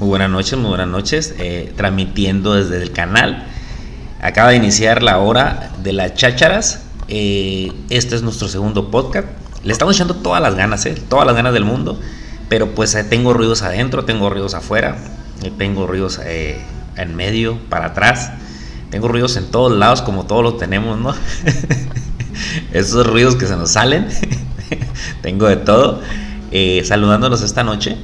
Muy buenas noches, muy buenas noches. Eh, transmitiendo desde el canal. Acaba de iniciar la hora de las chácharas. Eh, este es nuestro segundo podcast. Le estamos echando todas las ganas, eh, todas las ganas del mundo. Pero pues tengo ruidos adentro, tengo ruidos afuera, tengo ruidos en medio, para atrás. Tengo ruidos en todos lados, como todos los tenemos, ¿no? Esos ruidos que se nos salen. tengo de todo. saludándolos esta noche.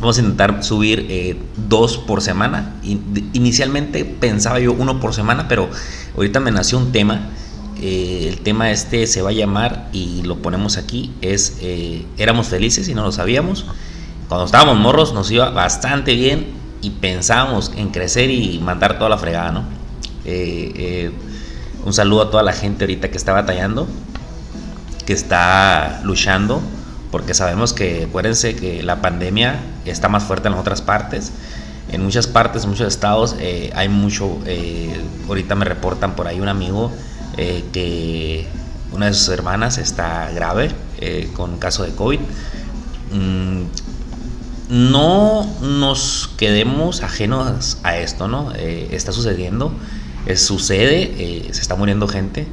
Vamos a intentar subir eh, dos por semana. Inicialmente pensaba yo uno por semana, pero ahorita me nació un tema. Eh, el tema este se va a llamar y lo ponemos aquí. Es eh, éramos felices y no lo sabíamos. Cuando estábamos morros nos iba bastante bien y pensábamos en crecer y mandar toda la fregada, ¿no? un saludo a toda la gente ahorita que está batallando, que está luchando porque sabemos que, acuérdense que la pandemia está más fuerte en las otras partes. En muchas partes, en muchos estados, eh, hay mucho, eh, ahorita me reportan por ahí un amigo eh, que una de sus hermanas está grave con un caso de COVID. Mm, no nos quedemos ajenos a esto, ¿no? está sucediendo, sucede, se está muriendo gente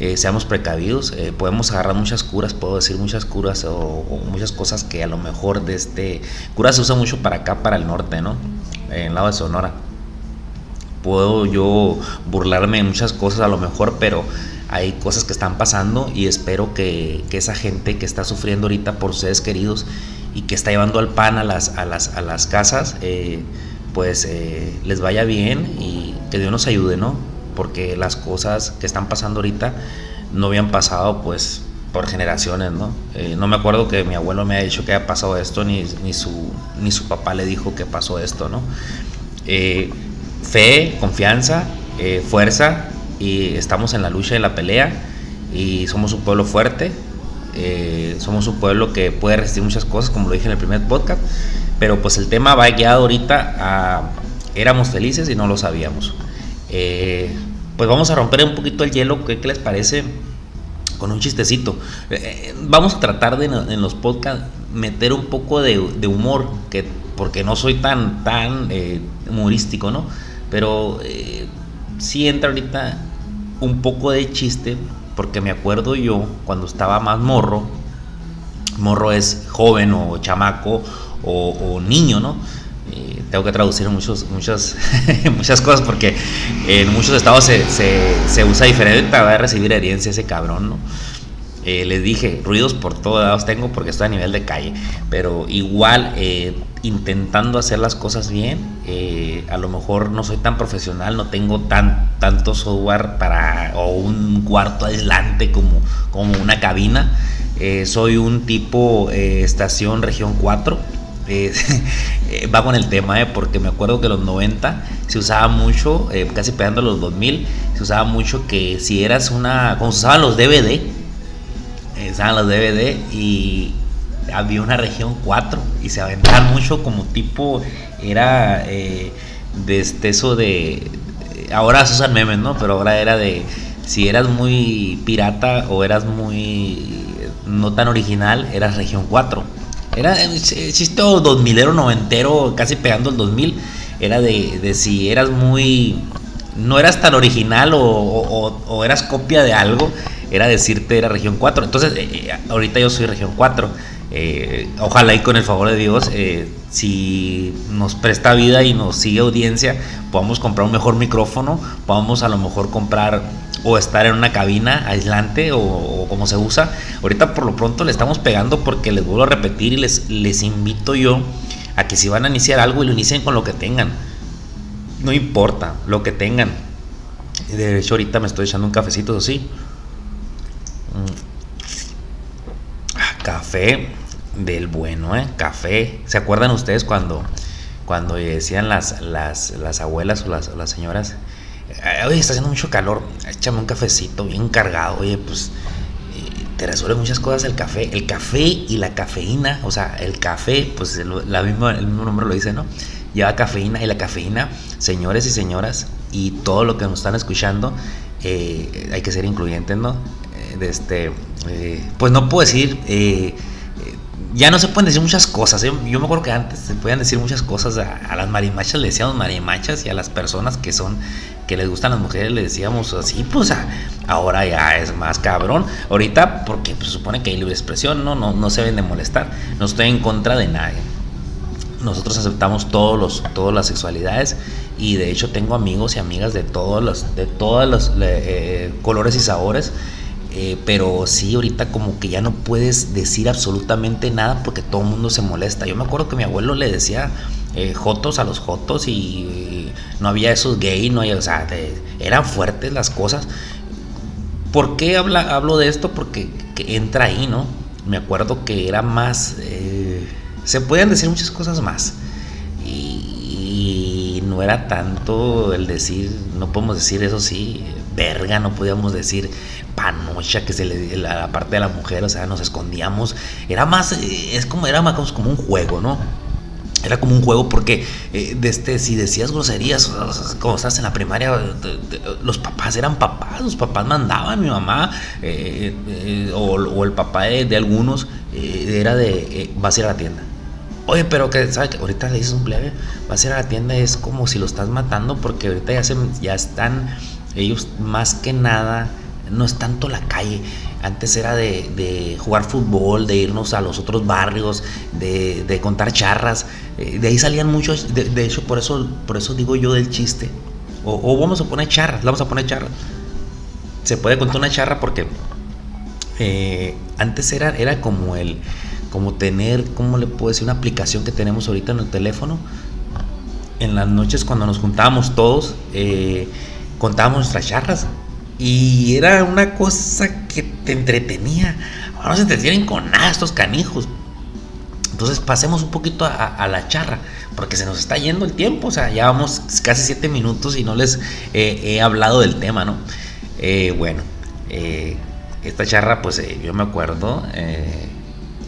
eh, seamos precavidos, eh, podemos agarrar muchas curas, puedo decir muchas curas o, muchas cosas que a lo mejor de este... Curas se usa mucho para acá, para el norte, ¿no? En el lado de Sonora. Puedo yo burlarme de muchas cosas a lo mejor, pero hay cosas que están pasando y espero que, esa gente que está sufriendo ahorita por seres queridos y que está llevando al pan a las, a las, a las casas, eh, pues les vaya bien y que Dios nos ayude, ¿no? Porque las cosas que están pasando ahorita no habían pasado pues por generaciones, ¿no? Eh, no me acuerdo que mi abuelo me haya dicho que haya pasado esto, ni, ni, su, ni su papá le dijo que pasó esto, ¿no? Eh, fe, confianza, eh, fuerza, y estamos en la lucha y la pelea, y somos un pueblo fuerte, somos un pueblo que puede resistir muchas cosas, como lo dije en el primer podcast, pero pues el tema va guiado ahorita a éramos felices y no lo sabíamos. Eh, pues vamos a romper un poquito el hielo, ¿qué, les parece? Con un chistecito. Eh, vamos a tratar de en los podcasts meter un poco de, humor, que, porque no soy tan, tan eh, humorístico, ¿no? Pero sí entra ahorita un poco de chiste, porque me acuerdo yo cuando estaba más morro, morro es joven o chamaco o niño, ¿no? Tengo que traducir muchos, muchas, muchas cosas porque en muchos estados se, se, usa diferente para recibir herencia ese cabrón, ¿no? Eh, les dije, ruidos por todos lados tengo porque estoy a nivel de calle, pero igual eh, intentando hacer las cosas bien, eh, a lo mejor no soy tan profesional, no tengo tan, tanto software para, o un cuarto aislante como, como una cabina, soy un tipo estación región 4 Eh, va con el tema, eh, porque me acuerdo que los 90 se usaba mucho, eh, casi pegando los 2000, se usaba mucho que si eras una, como se usaban los DVD, usaban los DVD y había una región 4 y se aventaban mucho como tipo, era de este, eso de, ahora se usan memes, ¿no? Pero ahora era de, si eras muy pirata o eras muy no tan original, eras región 4 era, existe 2000ero, noventero, casi pegando el 2000. Era de, si eras muy. No eras tan original o, eras copia de algo, era decirte era región 4. Entonces, eh, eh, ahorita yo soy región 4. Eh, ojalá y con el favor de Dios, si nos presta vida y nos sigue audiencia, podamos comprar un mejor micrófono, podamos a lo mejor comprar o estar en una cabina aislante o, como se usa. Ahorita por lo pronto le estamos pegando porque les vuelvo a repetir y les, les invito yo a que si van a iniciar algo y lo inicien con lo que tengan. No importa, lo que tengan. De hecho ahorita me estoy echando un cafecito así. Mm. Ah, café del bueno, ¿eh? Café. ¿Se acuerdan ustedes cuando, cuando decían las, las, las abuelas o las, las señoras? Oye, está haciendo mucho calor, échame un cafecito bien cargado, oye, pues eh, te resuelve muchas cosas el café. El café y la cafeína, o sea, el café, pues el, la misma, el mismo nombre lo dice, ¿no? Lleva cafeína y la cafeína, señores y señoras, y todo lo que nos están escuchando, eh, hay que ser incluyentes, ¿no? Eh, de este, pues no puedo decir ya no se pueden decir muchas cosas. Yo, me acuerdo que antes se podían decir muchas cosas a, las marimachas, le decíamos marimachas y a las personas que son que les gustan las mujeres le decíamos así, pues ahora ya es más cabrón. Ahorita porque pues, supone que hay libre expresión, no no no se ven de molestar. No estoy en contra de nadie. Nosotros aceptamos todos los todas las sexualidades y de hecho tengo amigos y amigas de todos los de todos los eh, colores y sabores eh, pero sí, ahorita como que ya no puedes decir absolutamente nada porque todo el mundo se molesta. Yo me acuerdo que mi abuelo le decía eh, jotos a los jotos y no había esos gay, no o sea, eran fuertes las cosas. ¿Por qué habla, hablo de esto? Porque entra ahí, ¿no? Me acuerdo que era más, eh, se pueden decir muchas cosas más. y no era tanto el decir, no podemos decir eso sí, verga, no podíamos decir panocha que se le la, parte de la mujer, o sea, nos escondíamos. Era más, eh, es como, era más como un juego, ¿no? Era como un juego porque eh, este, si decías groserías, como estás en la primaria, los papás eran papás, los papás mandaban, mi mamá eh, o, el papá de, algunos era de, vas a ir a la tienda. Oye, pero que, ¿sabes? Ahorita le dices un plebe, vas a ir a la tienda, es como si lo estás matando porque ahorita ya, se, ya están ellos más que nada no es tanto la calle. Antes era de, jugar fútbol, de irnos a los otros barrios, de, contar charras. Eh, de ahí salían muchos. De, hecho, por eso, por eso digo yo del chiste. O, vamos a poner charras, vamos a poner charras. Se puede contar una charra porque eh, antes era, era como el como tener, ¿cómo le puedo decir? Una aplicación que tenemos ahorita en el teléfono. En las noches cuando nos juntábamos todos, eh, contábamos nuestras charras. Y era una cosa que te entretenía. Ahora se entretienen con nada estos canijos. Entonces pasemos un poquito a, la charra, porque se nos está yendo el tiempo. O sea, ya vamos casi siete minutos y no les he hablado del tema, ¿no? Eh, bueno, eh, esta charra, pues eh, yo me acuerdo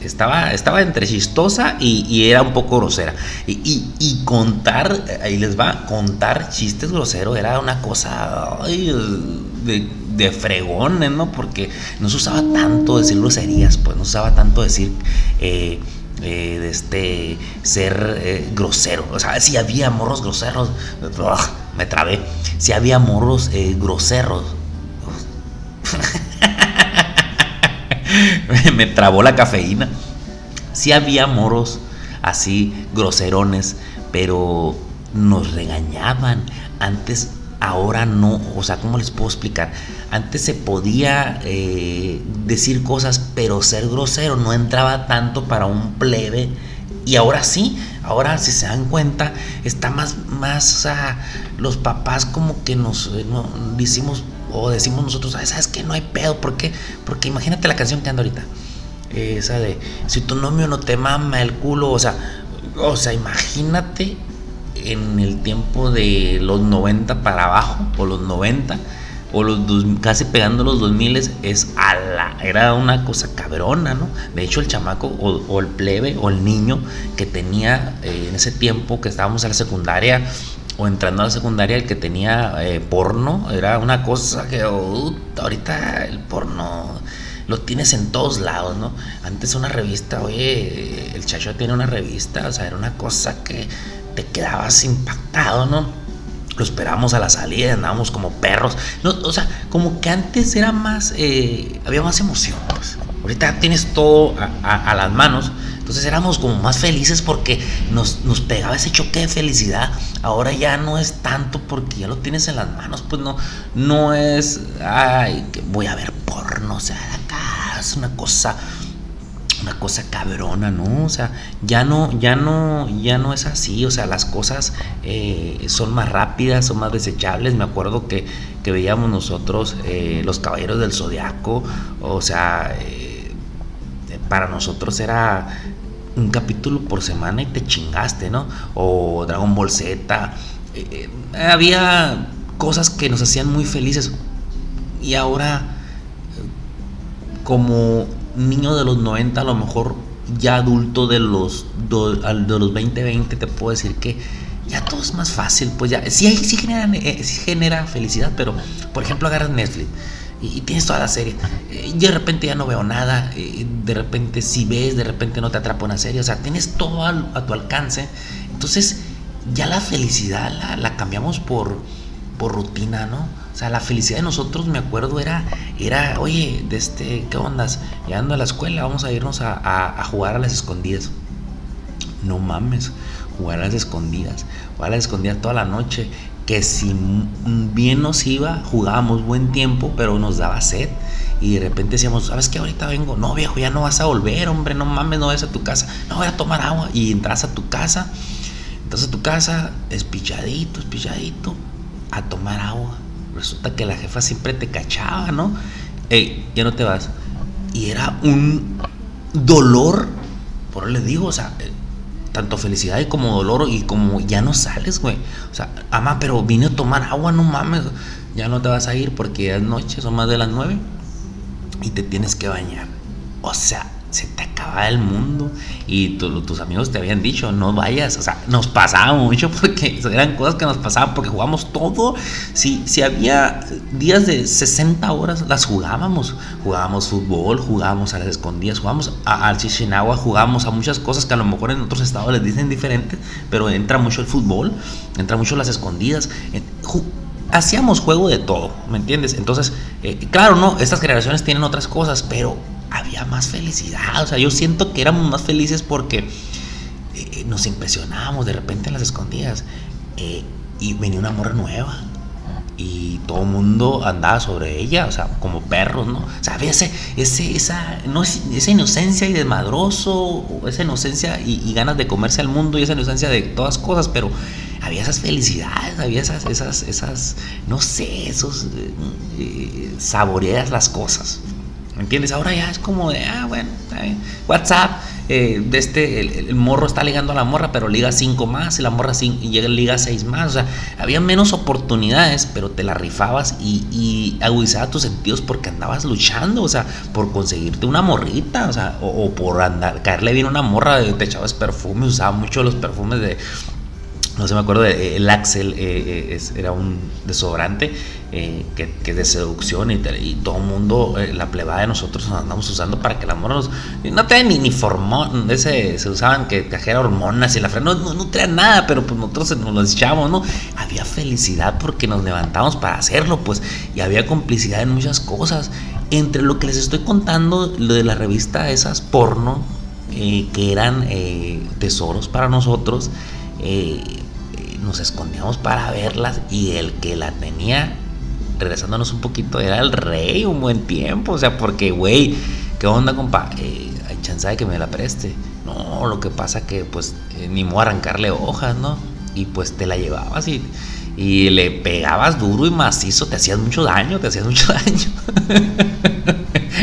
estaba, estaba entre chistosa y, era un poco grosera. Y, contar, ahí les va, contar chistes groseros era una cosa de, de fregones, ¿no? Porque no se usaba tanto decir groserías, pues no se usaba tanto decir... Eh, eh, este ser eh, grosero. O sea, si había morros groseros, me trabé. Si había morros groseros. me trabó la cafeína. Sí había moros así, groserones, pero nos regañaban. Antes, ahora no. O sea, ¿cómo les puedo explicar? Antes se podía eh, decir cosas, pero ser grosero no entraba tanto para un plebe. Y ahora sí, ahora si se dan cuenta, está más, más, sea, los papás como que nos eh, decimos o decimos nosotros, ¿sabes qué? No hay pedo. ¿Por qué? Porque imagínate la canción que anda ahorita. Esa de, si tu novio no te mama el culo. O sea, o sea, imagínate en el tiempo de los 90 para abajo, o los 90, o los casi pegando los 2000, es a la, era una cosa cabrona, ¿no? De hecho, el chamaco, o, el plebe, o el niño que tenía eh, en ese tiempo que estábamos en la secundaria, o entrando a la secundaria el que tenía eh, porno era una cosa que oh, ahorita el porno lo tienes en todos lados, ¿no? Antes una revista, oye, el chacho tiene una revista, o sea, era una cosa que te quedabas impactado, ¿no? Lo esperábamos a la salida, andábamos como perros, no, o sea, como que antes era más, eh, había más emoción, pues. Ahorita tienes todo a las manos entonces éramos como más felices porque nos, pegaba ese choque de felicidad. Ahora ya no es tanto porque ya lo tienes en las manos, pues no, no es, ay, que voy a ver porno, o sea, acá es una cosa, una cosa cabrona, ¿no? O sea, ya no, ya no, ya no es así, o sea, las cosas eh, son más rápidas, son más desechables. Me acuerdo que, veíamos nosotros eh, los caballeros del zodiaco, o sea, eh, para nosotros era un capítulo por semana y te chingaste, ¿no? O Dragon Ball Z. Eh, eh, había cosas que nos hacían muy felices. Y ahora, como niño de los 90, a lo mejor ya adulto de los, de los 20, 20, te puedo decir que ya todo es más fácil. Pues ya, sí, sí, eh, sí genera felicidad, pero por ejemplo, agarras Netflix y, tienes toda la serie. Y de repente ya no veo nada, de repente si ves, de repente no te atrapa una serie, o sea, tienes todo a, tu alcance. Entonces, ya la felicidad la, cambiamos por, por rutina, ¿no? O sea, la felicidad de nosotros, me acuerdo, era, era oye, de este, ¿qué ondas? Llegando a la escuela, vamos a irnos a jugar a las escondidas. No mames, jugar a las escondidas, jugar a las escondidas toda la noche que si bien nos iba, jugábamos buen tiempo, pero nos daba sed. Y de repente decíamos, ¿sabes qué? Ahorita vengo. No, viejo, ya no vas a volver, hombre, no mames, no vayas a tu casa. No, voy a tomar agua. Y entras a tu casa, entras a tu casa, espichadito, espichadito, a tomar agua. Resulta que la jefa siempre te cachaba, ¿no? Ey, ya no te vas. Y era un dolor, por eso le digo, o sea, tanto felicidad y como dolor y como ya no sales, güey. O sea, ama, pero vine a tomar agua, no mames. Ya no te vas a ir porque ya es noche, son más de las nueve y te tienes que bañar. O sea, se te acaba el mundo. Y tus amigos te habían dicho, no vayas. O sea, nos pasaba mucho porque eran cosas que nos pasaban porque jugamos todo. Si, si había días de 60 horas, las jugábamos. Jugábamos fútbol, jugábamos a las escondidas, jugábamos al Chichinagua, jugábamos a muchas cosas que a lo mejor en otros estados les dicen diferentes, pero entra mucho el fútbol, entra mucho las escondidas. Hacíamos juego de todo, ¿me entiendes? Entonces, eh, claro, no, estas generaciones tienen otras cosas, pero había más felicidad. O sea, yo siento que éramos más felices porque eh, nos impresionábamos de repente en las escondidas. Eh, y venía una morra nueva. Y todo el mundo andaba sobre ella, o sea, como perros, ¿no? O sea, había ese, esa, no, esa inocencia y desmadroso, esa inocencia y, ganas de comerse al mundo y esa inocencia de todas cosas, pero había esas felicidades, había esas, esas, esas no sé, esos eh, saboreas las cosas. ¿Me entiendes? Ahora ya es como de, ah, bueno, WhatsApp, eh, este, el, morro está ligando a la morra, pero liga cinco más, y la morra y llega liga seis más. O sea, había menos oportunidades, pero te la rifabas y, y agudizaba tus sentidos porque andabas luchando, o sea, por conseguirte una morrita, o sea, o, por andar, caerle bien una morra, te echabas perfumes, usaba mucho los perfumes de no sé, me acuerdo de, el Axel, eh, eh, era un desodorante eh, que, que, de seducción y, todo el mundo, la plebada de nosotros andamos usando para que la morra no trae ni, ni formón, ese se usaban que trajera hormonas y la no, no, no trae nada, pero pues nosotros nos lo echábamos, ¿no? Había felicidad porque nos levantamos para hacerlo, pues, y había complicidad en muchas cosas. Entre lo que les estoy contando, lo de la revista esas porno, que eran tesoros para nosotros, nos escondíamos para verlas y el que la tenía, regresándonos un poquito, era el rey un buen tiempo. O sea, porque, güey, ¿qué onda, compa? Eh, hay chance de que me la preste. No, lo que pasa que, pues, eh, ni modo arrancarle hojas, ¿no? Y pues te la llevabas y, y le pegabas duro y macizo, te hacías mucho daño, te hacías mucho daño.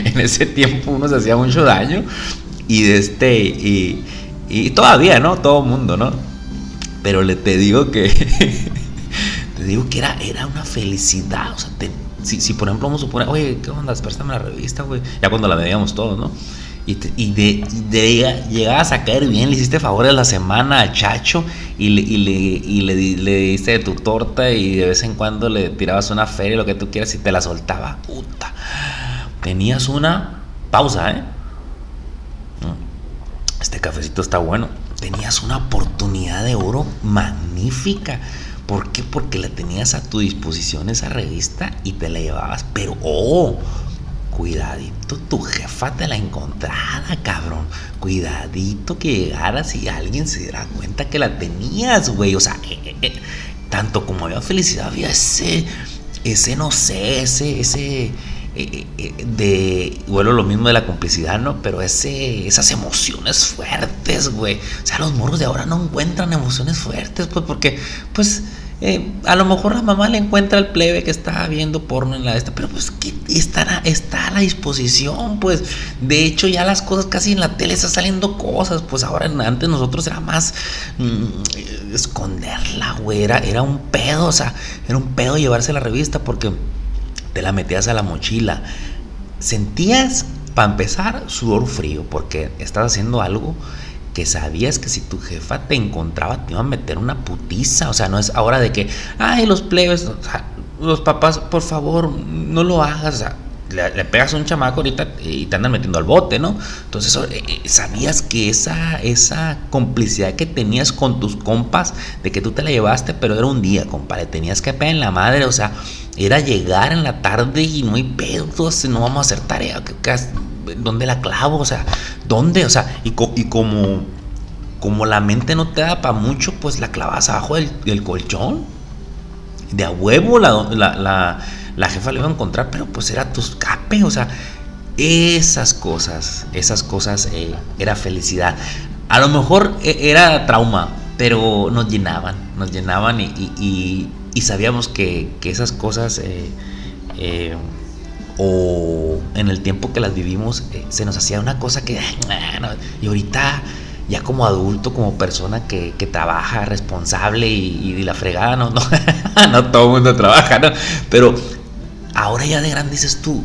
en ese tiempo uno se hacía mucho daño. Y de este, y, y todavía, ¿no? Todo mundo, ¿no? Pero le te digo que. te digo que era, era una felicidad. O sea, si, si, por ejemplo vamos a suponer, oye, ¿qué onda? Préstame la revista, güey. Ya cuando la veíamos todos, ¿no? Y, y de, de, llegabas a caer bien, le hiciste favores la semana a Chacho y le, y le, y le, le, diste tu torta y de vez en cuando le tirabas una feria, lo que tú quieras, y te la soltaba. Puta. Tenías una pausa, ¿eh? Este cafecito está bueno tenías una oportunidad de oro magnífica. ¿Por qué? Porque la tenías a tu disposición esa revista y te la llevabas. Pero, oh, cuidadito, tu jefa te la encontrara, cabrón. Cuidadito que llegaras y alguien se diera cuenta que la tenías, güey. O sea, eh, eh, eh, tanto como había felicidad, había ese, ese, no sé, ese, ese eh, eh, de, vuelvo lo mismo de la complicidad, ¿no? Pero ese, esas emociones fuertes, güey. O sea, los morros de ahora no encuentran emociones fuertes, pues porque, pues, eh, a lo mejor la mamá le encuentra el plebe que está viendo porno en la esta, pero pues está, está a la disposición, pues. De hecho, ya las cosas casi en la tele están saliendo cosas, pues ahora antes nosotros era más mm, esconderla, güey. Era, era un pedo, o sea, era un pedo llevarse la revista porque te la metías a la mochila. Sentías, para empezar, sudor frío, porque estás haciendo algo que sabías que si tu jefa te encontraba te iba a meter una putiza. O sea, no es ahora de que, ay, los plebes, los papás, por favor, no lo hagas. Le, pegas a un chamaco ahorita y te andan metiendo al bote, ¿no? Entonces, eh, eh, sabías que esa, esa complicidad que tenías con tus compas, de que tú te la llevaste, pero era un día, compadre, tenías que pegar en la madre, o sea, era llegar en la tarde y no hay pedo, no vamos a hacer tarea, ¿dónde la clavo? O sea, ¿dónde? O sea, y, como, como la mente no te da para mucho, pues la clavas abajo del, colchón. De a huevo la, la la jefa lo iba a encontrar, pero pues era tu escape, o sea, esas cosas, esas cosas eh, era felicidad. A lo mejor eh, era trauma, pero nos llenaban, nos llenaban y, sabíamos que, esas cosas eh, o en el tiempo que las vivimos se nos hacía una cosa que... y ahorita ya como adulto, como persona que, trabaja responsable y, la fregada, no, no, no todo el mundo trabaja, ¿no? Pero Ahora ya de grande dices tú,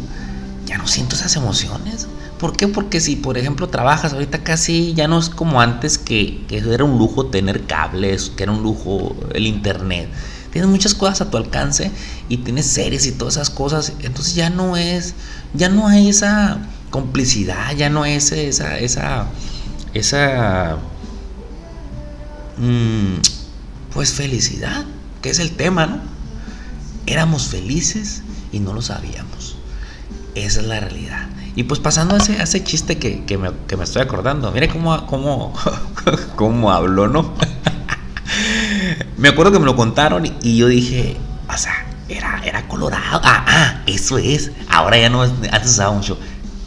ya no siento esas emociones. ¿Por qué? Porque si, por ejemplo, trabajas ahorita casi ya no es como antes que, era un lujo tener cables, que era un lujo el internet. Tienes muchas cosas a tu alcance y tienes series y todas esas cosas. Entonces ya no es, ya no hay esa complicidad, ya no es esa, esa, esa, mm, pues felicidad, que es el tema, ¿no? Éramos felices y no lo sabíamos. Esa es la realidad. Y pues pasando a ese, ese chiste que, me, estoy acordando, mire cómo, cómo, cómo habló, ¿no? me acuerdo que me lo contaron y, yo dije, o sea, era, era colorado. Ah, ah, eso es. Ahora ya no, antes usaba mucho.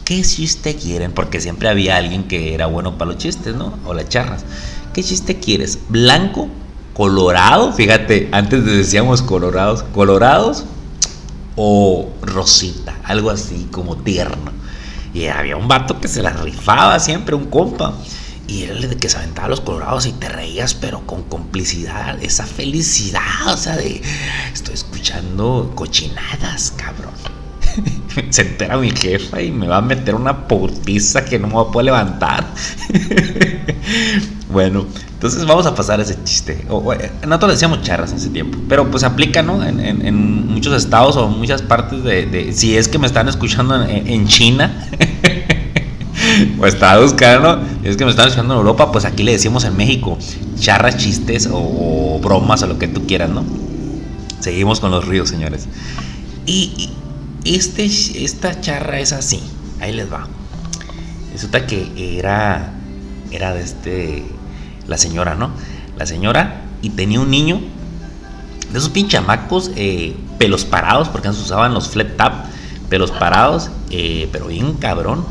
¿Qué chiste quieren? Porque siempre había alguien que era bueno para los chistes, ¿no? O las charras. ¿Qué chiste quieres? ¿Blanco? ¿Colorado? Fíjate, antes decíamos colorados. ¿Colorados? O Rosita, algo así como tierno. Y había un vato que se la rifaba siempre, un compa. Y era el de que se aventaba los colorados y te reías, pero con complicidad, esa felicidad, o sea, de estoy escuchando cochinadas, cabrón. se entera mi jefa y me va a meter una putiza que no me va a poder levantar. bueno, entonces vamos a pasar ese chiste. Eh, nosotros decíamos charras en ese tiempo, pero pues aplica, ¿no? En, muchos estados o muchas partes de, Si es que me están escuchando en, China. o Estados Unidos, Si es que me están escuchando en Europa, pues aquí le decimos en México charras, chistes o, bromas o lo que tú quieras, ¿no? Seguimos con los ríos, señores. Y, este, esta charra es así. Ahí les va. Resulta que era, era de este la señora, ¿no? La señora y tenía un niño de esos pinchamacos, eh, pelos parados, porque antes usaban los flat tap, pelos parados, eh, pero bien cabrón.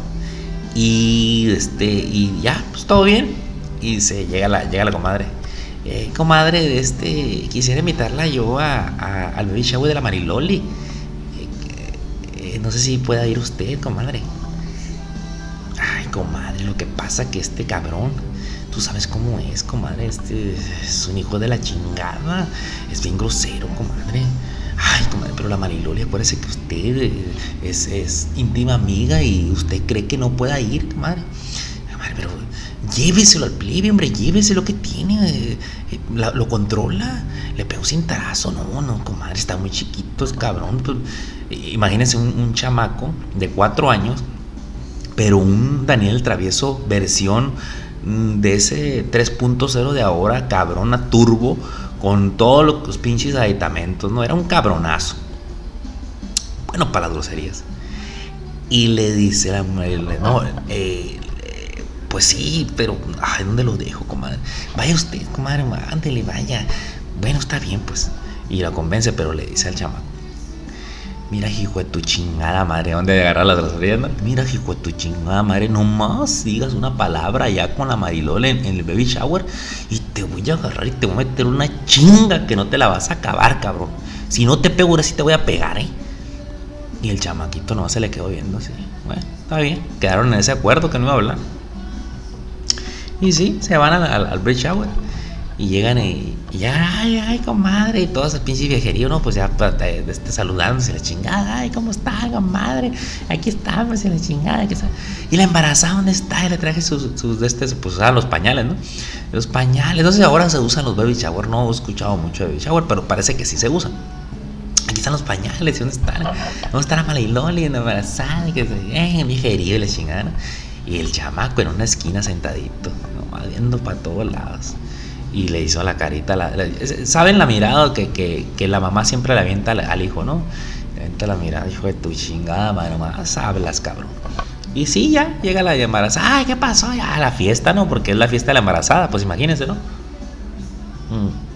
Y este, y ya, pues todo bien. Y se llega la, llega la comadre. Eh, comadre, este, quisiera invitarla yo a, al baby shower de la Mariloli. no sé si pueda ir usted, comadre. Ay, comadre, lo que pasa que este cabrón Tú sabes cómo es, comadre. Este es un hijo de la chingada. Es bien grosero, comadre. Ay, comadre, pero la Mariloli, acuérdese que usted eh, es, íntima amiga y usted cree que no pueda ir, comadre. Comadre, pero lléveselo al plebe, hombre, lléveselo que tiene. Eh, lo controla. Le pega un cintarazo. No, no, comadre, está muy chiquito, es cabrón. Pues, imagínense un, un chamaco de cuatro años, pero un Daniel Travieso versión de ese 3.0 de ahora, cabrona turbo, con todos los pinches aditamentos, ¿no? Era un cabronazo. Bueno, para las groserías. Y le dice la mujer, no, eh, pues sí, pero, ay, ¿dónde lo dejo, comadre? Vaya usted, comadre, ándele, vaya. Bueno, está bien, pues. Y la convence, pero le dice al chamaco, Mira, hijo de tu chingada madre, ¿dónde agarrar las groserías? Mira, hijo de tu chingada madre, nomás digas una palabra ya con la Marilola en, el baby shower y te voy a agarrar y te voy a meter una chinga que no te la vas a acabar, cabrón. Si no te pego, ahora sí te voy a pegar, ¿eh? Y el chamaquito no se le quedó viendo así. Bueno, está bien. Quedaron en ese acuerdo que no iba a hablar. Y sí, se van al, al, al shower. Y llegan y, ya, ay, ay, comadre, y todo ese pinche viejerío, ¿no? Pues ya este, saludándose la chingada, ay, ¿cómo está, comadre? Aquí estamos, y la chingada, está? Y la embarazada, ¿dónde está? Y le traje sus, de este, pues usaban los pañales, ¿no? Los pañales, entonces ahora se usan los baby shower, no he escuchado mucho de baby shower, pero parece que sí se usan. Aquí están los pañales? ¿Dónde están? ¿Dónde está la Maliloli embarazada? Que se, eh, herida y la chingada. Y el chamaco en una esquina sentadito, ¿no? viendo para todos lados. Y le hizo la carita. La, ¿Saben la mirada que, que, que, la mamá siempre le avienta al, hijo, no? Le avienta la mirada, hijo de tu chingada, madre, más hablas, cabrón. Y sí, ya llega la embarazada. Ay, ¿qué pasó? Ya la fiesta, ¿no? Porque es la fiesta de la embarazada, pues imagínense, ¿no? Mm.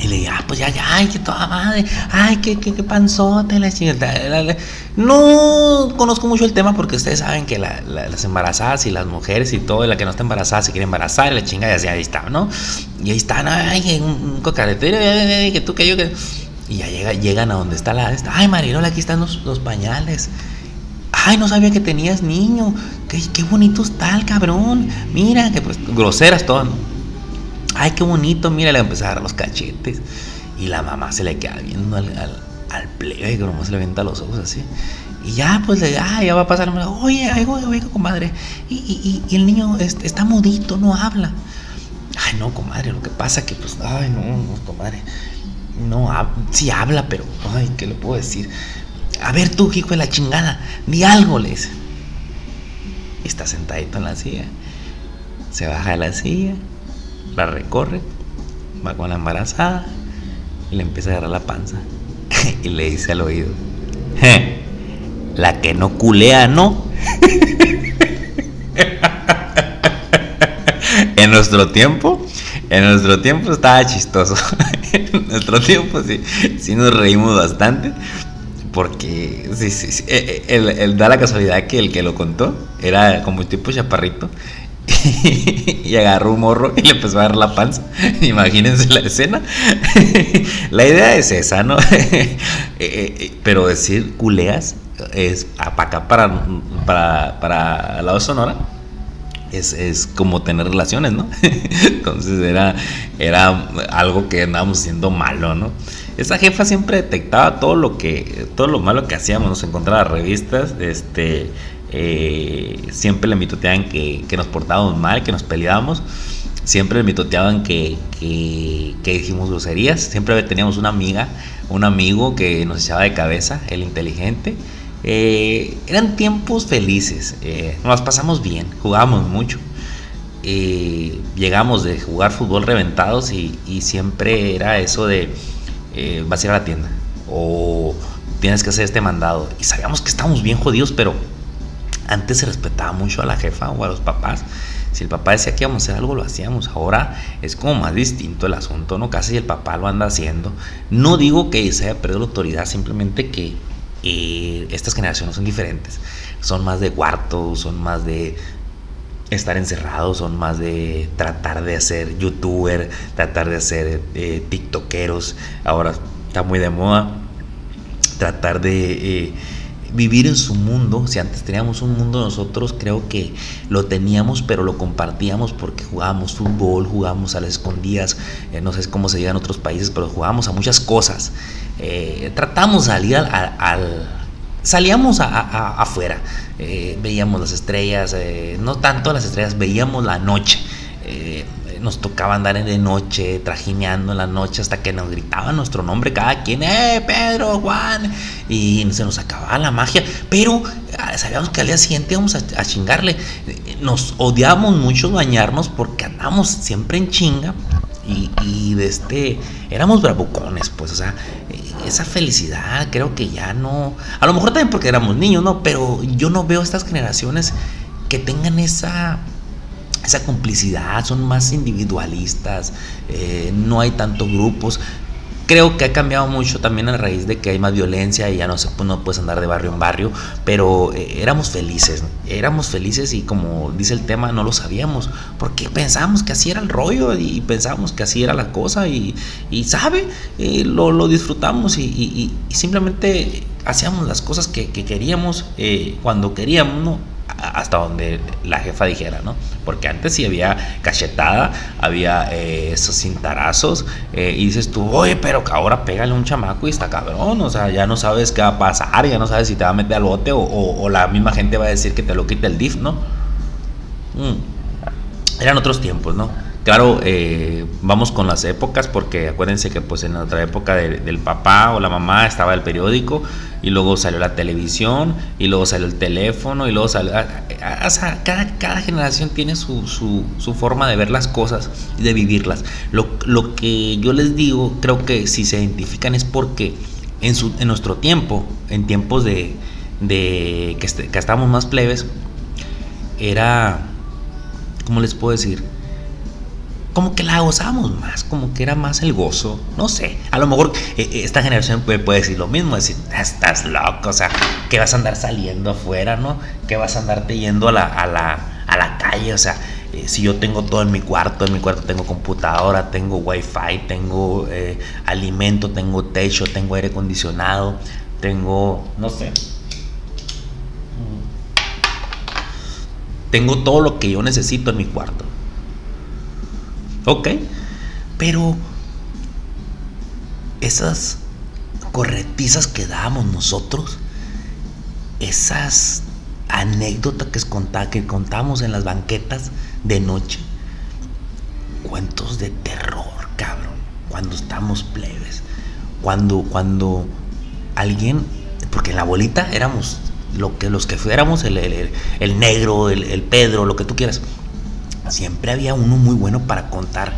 Y le dije, ah, pues ya, ya, ay, que toda madre, ay, que, que, que panzote, la chingada. No conozco mucho el tema porque ustedes saben que las embarazadas y las mujeres y todo, la que no está embarazada se quiere embarazar, y la chingada, y ahí está, ¿no? Y ahí están, ay, un, cocaretero, que tú, que yo, que. Y ya llega, llegan a donde está la. ay, Marilola, aquí están los, los, pañales. Ay, no sabía que tenías niño. Qué, qué bonito está el cabrón. Mira, que pues groseras todas, ¿no? Ay, qué bonito, mira, le empezó a dar los cachetes. Y la mamá se le queda viendo al, al, al plebe, como se le venta los ojos así. Y ya, pues, ah, ya va a pasar. Oye, oiga, comadre. Y, y, y, el niño está mudito, no habla. Ay, no, comadre, lo que pasa que, pues, ay, no, no, comadre. No, sí habla, pero, ay, ¿qué le puedo decir? A ver tú, hijo de la chingada, ni algo, le. Está sentadito en la silla. Se baja de la silla la recorre, va con la embarazada y le empieza a agarrar la panza y le dice al oído, la que no culea no. en nuestro tiempo, en nuestro tiempo estaba chistoso. en nuestro tiempo sí, sí nos reímos bastante. Porque sí, sí, eh, eh, el, da la casualidad que el que lo contó era como un tipo chaparrito y agarró un morro y le empezó a dar la panza. Imagínense la escena. la idea es esa, ¿no? Eh, eh, pero decir culeas es para acá, para, para, para lado de Sonora. Es, como tener relaciones, ¿no? Entonces era, era algo que andábamos haciendo malo, ¿no? Esa jefa siempre detectaba todo lo que, todo lo malo que hacíamos, nos encontraba revistas, este, eh, siempre le mitoteaban que, nos portábamos mal, que nos peleábamos. Siempre le mitoteaban que, que, que dijimos groserías. Siempre teníamos una amiga, un amigo que nos echaba de cabeza, el inteligente. Eh, eran tiempos felices, eh, nos pasamos bien, jugábamos mucho. llegamos de jugar fútbol reventados y, y siempre era eso de vas a ir a la tienda o tienes que hacer este mandado. Y sabíamos que estábamos bien jodidos, pero antes se respetaba mucho a la jefa o a los papás. Si el papá decía que íbamos a hacer algo, lo hacíamos. Ahora es como más distinto el asunto, ¿no? Casi el papá lo anda haciendo. No digo que se haya perdido la autoridad, simplemente que eh, estas generaciones son diferentes. Son más de cuarto, son más de estar encerrados, son más de tratar de ser youtuber, tratar de ser eh, tiktokeros. Ahora está muy de moda tratar de... Eh, vivir en su mundo. Si antes teníamos un mundo nosotros, creo que lo teníamos, pero lo compartíamos porque jugábamos fútbol, jugábamos a las escondidas, eh, no sé cómo se llega en otros países, pero jugábamos a muchas cosas. Eh, tratamos de salir al, salíamos afuera, eh, veíamos las estrellas, no tanto las estrellas, veíamos la noche nos tocaba andar de noche, trajineando en la noche hasta que nos gritaban nuestro nombre cada quien, ¡eh, Pedro, Juan! Y se nos acababa la magia, pero ah, sabíamos que al día siguiente íbamos a, chingarle. Nos odiábamos mucho bañarnos porque andamos siempre en chinga y, y de este, éramos bravucones, pues, o sea, esa felicidad creo que ya no, a lo mejor también porque éramos niños, ¿no? Pero yo no veo estas generaciones que tengan esa esa complicidad, son más individualistas, eh, no hay tantos grupos. Creo que ha cambiado mucho también a raíz de que hay más violencia y ya no se no puedes andar de barrio en barrio, pero eh, éramos felices, éramos felices y como dice el tema no lo sabíamos, porque pensábamos que así era el rollo y pensábamos que así era la cosa y, y sabe, eh, lo, lo, disfrutamos y, simplemente hacíamos las cosas que, que queríamos cuando queríamos, ¿no? Hasta donde la jefa dijera, ¿no? Porque antes sí había cachetada, había eh, esos cintarazos, eh, y dices tú, oye, pero que ahora pégale un chamaco y está cabrón, o sea, ya no sabes qué va a pasar, ya no sabes si te va a meter al bote o, la misma gente va a decir que te lo quite el DIF, ¿no? Mm. Eran otros tiempos, ¿no? Claro, eh, vamos con las épocas porque acuérdense que pues en otra época del papá o la mamá estaba el periódico y luego salió la televisión y luego salió el teléfono y luego salió... Ah, ah, o sea, cada, cada generación tiene su, su, forma de ver las cosas y de vivirlas. Lo, lo, que yo les digo, creo que si se identifican es porque en, su, en nuestro tiempo, en tiempos de, de que, que estábamos más plebes, era... ¿Cómo les puedo decir? Como que la gozamos más, como que era más el gozo, no sé, a lo mejor eh, eh, esta generación puede, decir lo mismo, decir, estás loco, o sea, que vas a andar saliendo afuera, ¿no? Que vas a andarte yendo a la, a la, a la calle, o sea, eh, si yo tengo todo en mi cuarto, en mi cuarto tengo computadora, tengo wifi, tengo alimento, tengo techo, tengo aire acondicionado, tengo, no sé, tengo todo lo que yo necesito en mi cuarto. Ok, pero esas corretizas que dábamos nosotros, esas anécdotas que, que contamos en las banquetas de noche, cuentos de terror, cabrón, cuando estamos plebes, cuando, cuando alguien, porque en la bolita éramos lo que, los que fuéramos, el, el, negro, el, el Pedro, lo que tú quieras siempre había uno muy bueno para contar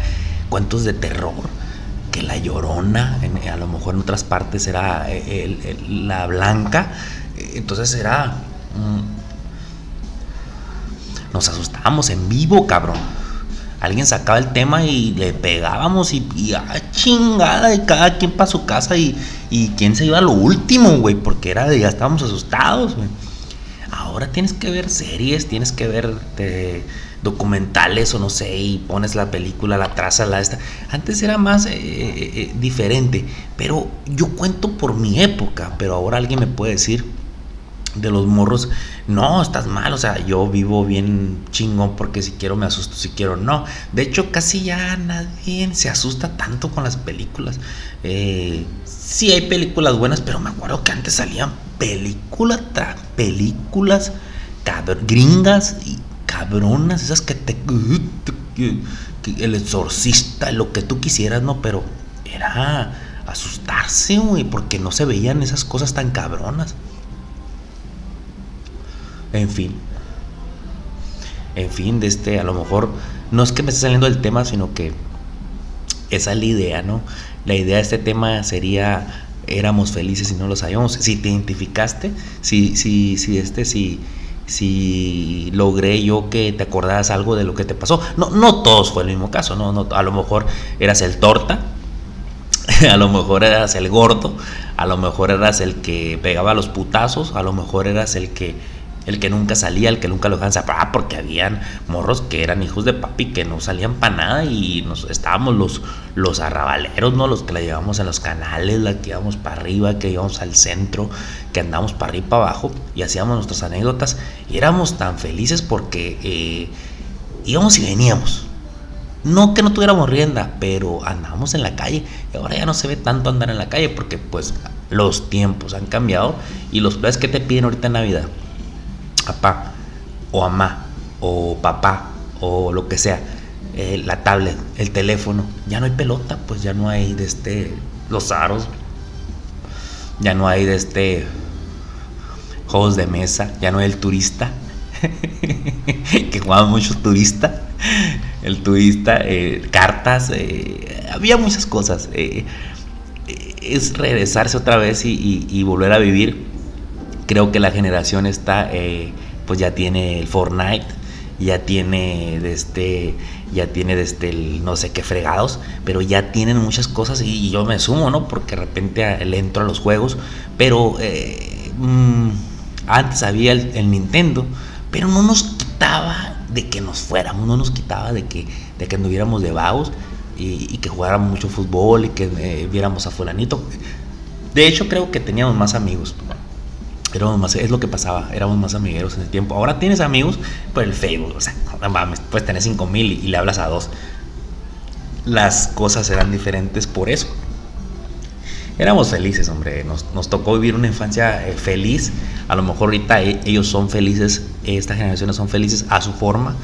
cuentos de terror. Que la llorona, a lo mejor en otras partes era eh, la blanca. Entonces era. Mm, nos asustábamos en vivo, cabrón. Alguien sacaba el tema y le pegábamos y, y ah, chingada, y cada quien para su casa y, quién se iba a lo último, güey, porque era de ya estábamos asustados, güey. Ahora tienes que ver series, tienes que ver documentales o no sé, y pones la película, la traza, la esta. Antes era más eh, eh, eh, diferente, pero yo cuento por mi época, pero ahora alguien me puede decir de los morros, no, estás mal, o sea, yo vivo bien chingón porque si quiero me asusto, si quiero no. De hecho, casi ya nadie se asusta tanto con las películas. Sí hay películas buenas, pero me acuerdo que antes salían películas tras películas gringas y cabronas, esas que te... el exorcista, lo que tú quisieras, ¿no? Pero era asustarse, güey, porque no se veían esas cosas tan cabronas. En fin. En fin, de este, a lo mejor, no es que me esté saliendo del tema, sino que esa es la idea, ¿no? La idea de este tema sería éramos felices y no lo sabíamos. Si te identificaste, si, si, si este, si, si logré yo que te acordaras algo de lo que te pasó. No, no todos fue el mismo caso, ¿no? no a lo mejor eras el torta, a lo mejor eras el gordo, a lo mejor eras el que pegaba los putazos, a lo mejor eras el que el que nunca salía, el que nunca lo dejaban ah, porque habían morros que eran hijos de papi que no salían para nada y nos estábamos los, los arrabaleros, ¿no? Los que la llevamos a los canales, la que íbamos para arriba, que íbamos al centro, que andábamos para arriba y para abajo y hacíamos nuestras anécdotas y éramos tan felices porque eh, íbamos y veníamos. No que no tuviéramos rienda, pero andábamos en la calle y ahora ya no se ve tanto andar en la calle porque pues los tiempos han cambiado y los planes que te piden ahorita en Navidad papá o mamá o papá o lo que sea, eh, la tablet, el teléfono, ya no hay pelota, pues ya no hay de este, los aros, ya no hay de este, juegos de mesa, ya no hay el turista, que jugaban muchos turistas, el turista, eh, cartas, eh, había muchas cosas. es regresarse otra vez y volver a vivir creo que la generación está, eh, pues ya tiene el Fortnite, ya tiene este, ya tiene desde el no sé qué fregados, pero ya tienen muchas cosas y, yo me sumo, ¿no? Porque de repente le entro a los juegos, pero eh, mm, antes había el, Nintendo, pero no nos quitaba de que nos fuéramos, no nos quitaba de que, de que anduviéramos de vagos y, que jugáramos mucho fútbol y que eh, viéramos a fulanito. De hecho, creo que teníamos más amigos más, es lo que pasaba, éramos más amigueros en ese tiempo. Ahora tienes amigos por el Facebook, o sea, puedes tener 5 mil y, le hablas a dos. Las cosas eran diferentes por eso. Éramos felices, hombre, nos, tocó vivir una infancia eh, feliz. A lo mejor ahorita e, ellos son felices, estas generaciones son felices a su forma,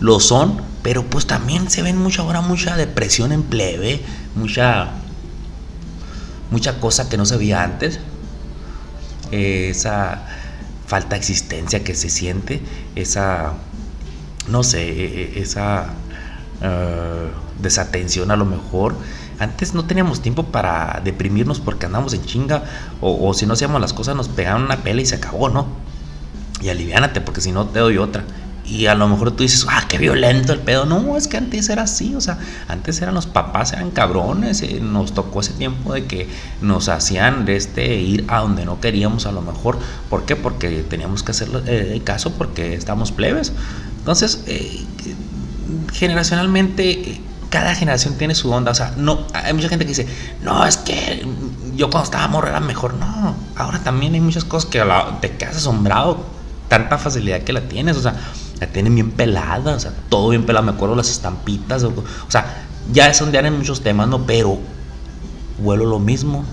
lo son, pero pues también se ven mucha ahora mucha depresión en plebe, mucha mucha cosa que no se veía antes. Esa falta de existencia que se siente, esa no sé, e, e, esa eh, desatención a lo mejor. Antes no teníamos tiempo para deprimirnos porque andamos en chinga o, si no hacíamos las cosas nos pegaban una pela y se acabó, ¿no? Y aliviánate porque si no te doy otra. Y a lo mejor tú dices, ah, qué violento el pedo. No, es que antes era así, o sea, antes eran los papás, eran cabrones. Eh, nos tocó ese tiempo de que nos hacían de este ir a donde no queríamos a lo mejor. ¿Por qué? Porque teníamos que hacer eh, caso porque estamos plebes. Entonces, eh, generacionalmente, cada generación tiene su onda. O sea, no, hay mucha gente que dice, no, es que yo cuando estaba morro era mejor. No, ahora también hay muchas cosas que te quedas asombrado. Tanta facilidad que la tienes, o sea, la tienen bien pelada, o sea, todo bien pelado. Me acuerdo las estampitas, o, sea, ya es donde en muchos temas, ¿no? Pero vuelvo a lo mismo.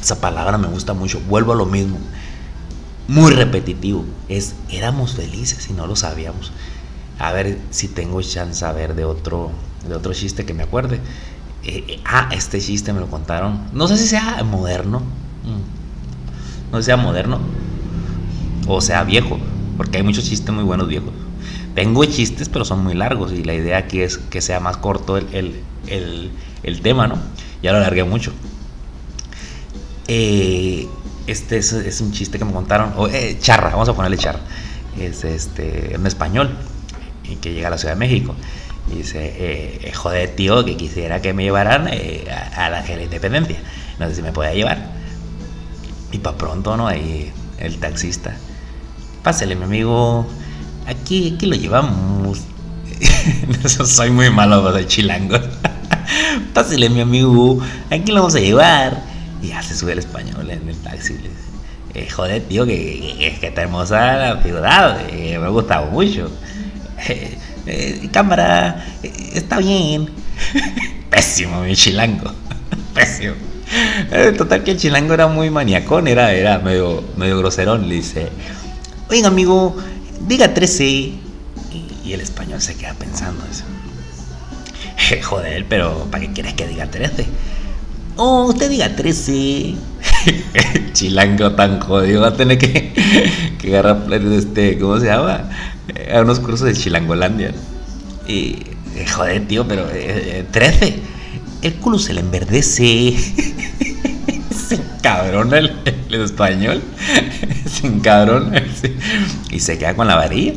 Esa palabra me gusta mucho, vuelvo a lo mismo muy repetitivo. Es, éramos felices y no lo sabíamos. A ver si tengo chance a ver de otro, de otro chiste que me acuerde. Eh, eh, ah, este chiste me lo contaron. No sé si sea moderno. Mm. No sé si sea moderno. O sea viejo. Porque hay muchos chistes muy buenos viejos. Tengo chistes, pero son muy largos. Y la idea aquí es que sea más corto el, el tema, ¿no? Ya lo alargué mucho. Eh, este es, un chiste que me contaron, eh, charra, vamos a ponerle charra, es este, un español y que llega a la Ciudad de México. Y dice, eh, joder, tío, que quisiera que me llevaran eh, a, la, Independencia. No sé si me puede llevar. Y para pronto, ¿no? Ahí el taxista. Pásele, mi amigo. Aquí, aquí lo llevamos. Soy muy malo de chilango. Pásele, mi amigo. Aquí lo vamos a llevar. Y ya se sube el español en el taxi. Eh, joder, tío, que, es que está hermosa la ciudad. Eh, me ha gustado mucho. Eh, cámara, está bien. Pésimo, mi chilango. Pésimo. Total que el chilango era muy maniacón, era, era medio, medio groserón. Le dice, oiga amigo, diga 13. Y, el español se queda pensando eso. Joder, pero ¿para qué quieres que diga 13? Oh, usted diga 13. Chilango tan jodido. Va a tener que, que agarrar, este, ¿cómo se llama? A unos cursos de Chilangolandia. Y, eh, joder, tío, pero 13. Eh, el culo se le enverdece. se encabrona el, el, español. se encabrona. Y se queda con la varilla.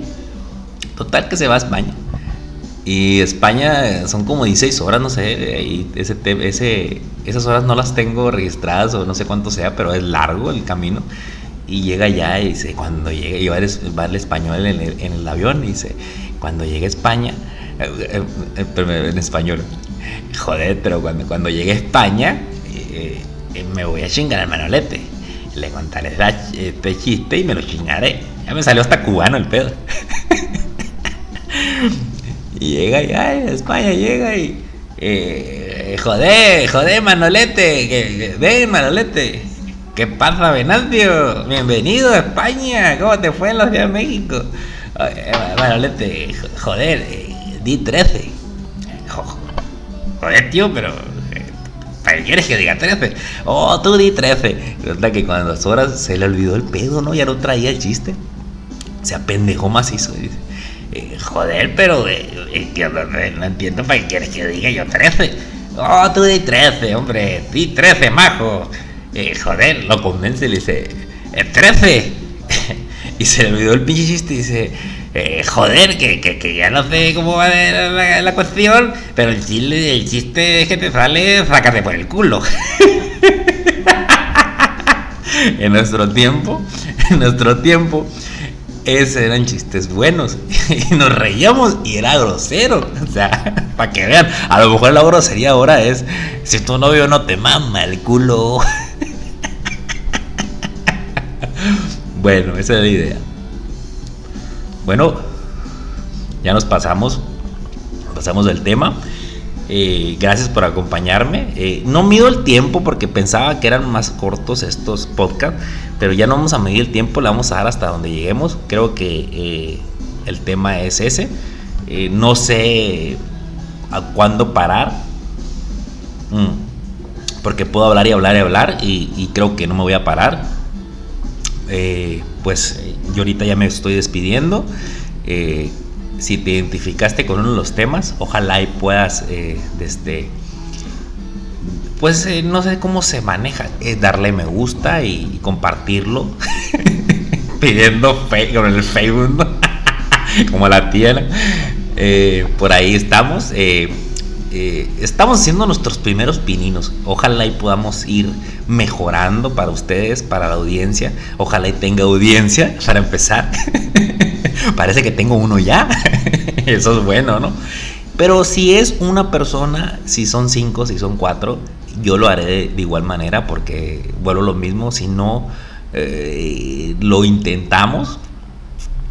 Total que se va a España. Y España son como 16 horas, no sé, y ese, ese, esas horas no las tengo registradas o no sé cuánto sea, pero es largo el camino. Y llega allá y dice, cuando llegue, y va el, español en el, en el, avión y dice, cuando llegue a España, eh, eh, eh, en español, joder, pero cuando, cuando llegue a España, me voy a chingar al manolete. Le contaré este chiste y me lo chingaré. Ya me salió hasta cubano el pedo. Y llega y, ay, España llega y, eh, joder, joder, Manolete, que, ven, Manolete. ¿Qué pasa, Venancio? Bienvenido a España. ¿Cómo te fue en la Ciudad de México? Manolete, joder, eh, di 13. Joder, tío, pero eh, ¿Para qué quieres que diga 13? Oh, tú di 13. Resulta que cuando las horas se le olvidó el pedo, ¿no? Ya no traía el chiste. Se apendejó macizo. Dice, eh, joder, pero eh, eh, no, entiendo para qué quieres que diga yo 13. Oh, tú di 13, hombre, di 13, majo. joder, lo convence y le dice, 13. Y se le olvidó el pinche chiste y dice, joder, que, que, ya no sé cómo va la, la, cuestión, pero el chiste, el chiste es que te sale, sácate por el culo. en nuestro tiempo, en nuestro tiempo, esos eran chistes buenos. Y nos reíamos y era grosero. O sea, para que vean, a lo mejor la grosería ahora es, si tu novio no te mama el culo. Bueno, esa es la idea. Bueno, ya nos pasamos. Pasamos del tema. Eh, gracias por acompañarme. Eh, no mido el tiempo porque pensaba que eran más cortos estos podcasts, pero ya no vamos a medir el tiempo, le vamos a dar hasta donde lleguemos. Creo que eh, el tema es ese. No sé a cuándo parar. Mm. Porque puedo hablar y hablar y hablar y, creo que no me voy a parar. Eh, pues yo ahorita ya me estoy despidiendo. Eh, si te identificaste con uno de los temas, ojalá puedas desde pues no sé cómo se maneja, darle me gusta y, compartirlo, pidiendo fe con el Facebook, como la tía. Eh, por ahí estamos. Eh, eh, estamos haciendo nuestros primeros pininos. Ojalá y podamos ir mejorando para ustedes, para la audiencia. Ojalá y tenga audiencia para empezar. Parece que tengo uno ya. Eso es bueno, ¿no? Pero si es una persona, si son cinco, si son cuatro, yo lo haré de, igual manera porque vuelvo lo mismo. Si no lo intentamos,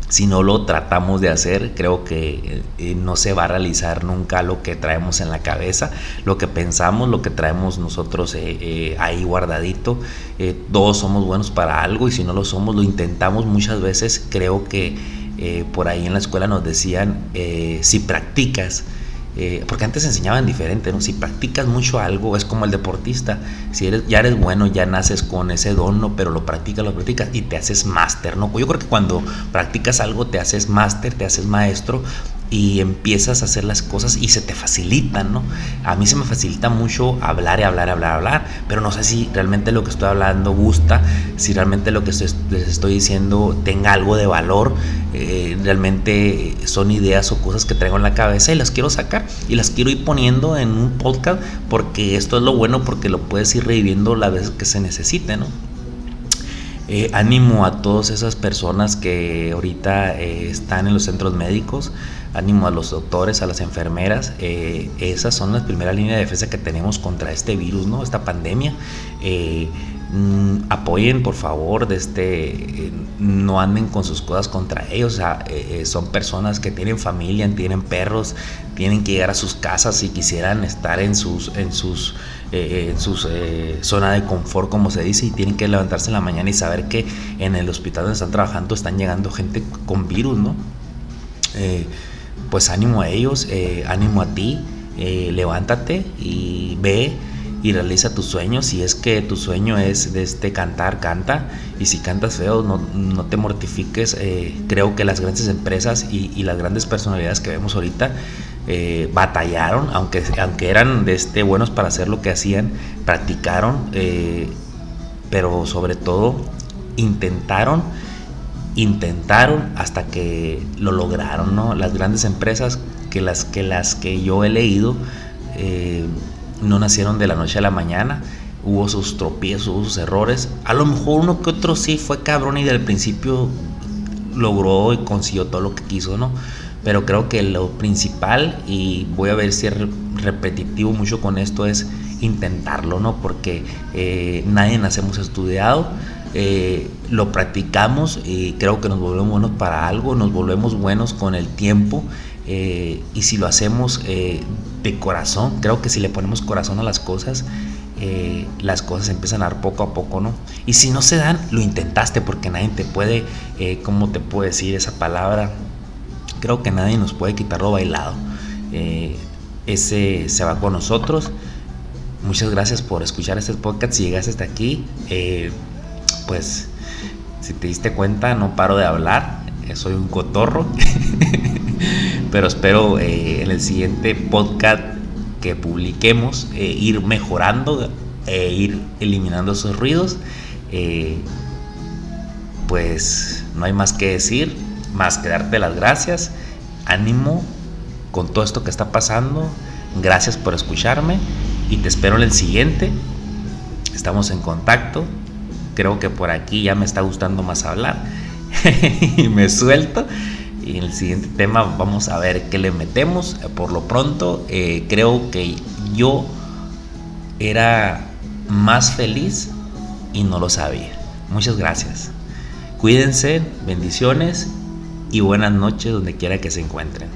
si no lo tratamos de hacer, creo que eh, no se va a realizar nunca lo que traemos en la cabeza, lo que pensamos, lo que traemos nosotros eh, eh, ahí guardadito. todos somos buenos para algo y si no lo somos, lo intentamos muchas veces. Creo que por ahí en la escuela nos decían, si practicas, eh, porque antes enseñaban diferente, ¿no? Si practicas mucho algo, es como el deportista. Si eres, ya eres bueno, ya naces con ese don, ¿no? Pero lo practicas, lo practicas y te haces máster, ¿no? Yo creo que cuando practicas algo, te haces máster, te haces maestro y empiezas a hacer las cosas y se te facilitan, ¿no? A mí se me facilita mucho hablar y hablar, hablar, hablar, pero no sé si realmente lo que estoy hablando gusta, si realmente lo que les estoy diciendo tenga algo de valor, eh, realmente son ideas o cosas que traigo en la cabeza y las quiero sacar y las quiero ir poniendo en un podcast porque esto es lo bueno porque lo puedes ir reviviendo las veces que se necesite, ¿no? Eh, ánimo a todas esas personas que ahorita eh, están en los centros médicos, ánimo a los doctores, a las enfermeras. Eh, esas son las primeras líneas de defensa que tenemos contra este virus, ¿no? Esta pandemia. Mm, apoyen por favor de este no anden con sus cosas contra ellos o sea, son personas que tienen familia tienen perros tienen que llegar a sus casas si quisieran estar en sus en sus eh, en su eh, zona de confort, como se dice, y tienen que levantarse en la mañana y saber que en el hospital donde están trabajando están llegando gente con virus, ¿no? Eh, pues ánimo a ellos, ánimo a ti, levántate y ve y realiza tus sueños. Si es que tu sueño es de este cantar, canta. Y si cantas feo, no, no te mortifiques. creo que las grandes empresas y, las grandes personalidades que vemos ahorita eh, batallaron, aunque, aunque eran de este, buenos para hacer lo que hacían, practicaron, eh, pero sobre todo intentaron, intentaron hasta que lo lograron, ¿no? Las grandes empresas que las que, las que yo he leído eh, no nacieron de la noche a la mañana, hubo sus tropiezos, hubo sus errores, a lo mejor uno que otro sí fue cabrón y del principio logró y consiguió todo lo que quiso, ¿no? pero creo que lo principal, y voy a ver si es repetitivo mucho con esto, es intentarlo, ¿no? Porque eh, nadie nacemos estudiado, eh, lo practicamos y creo que nos volvemos buenos para algo, nos volvemos buenos con el tiempo. Eh, y si lo hacemos de corazón, creo que si le ponemos corazón a las cosas, las cosas empiezan a dar poco a poco, ¿no? Y si no se dan, lo intentaste porque nadie te puede, ¿cómo te puedo decir esa palabra? creo que nadie nos puede quitar lo bailado. Eh, ese se va con nosotros. Muchas gracias por escuchar este podcast. Si llegaste hasta aquí, eh, pues si te diste cuenta, no paro de hablar. Eh, soy un cotorro. Pero espero en el siguiente podcast que publiquemos ir mejorando e ir eliminando esos ruidos. pues no hay más que decir más que darte las gracias. Ánimo con todo esto que está pasando. Gracias por escucharme y te espero en el siguiente. Estamos en contacto. Creo que por aquí ya me está gustando más hablar. y me suelto. Y en el siguiente tema vamos a ver qué le metemos. Por lo pronto, eh, creo que yo era más feliz y no lo sabía. Muchas gracias. Cuídense, bendiciones y buenas noches donde quiera que se encuentren.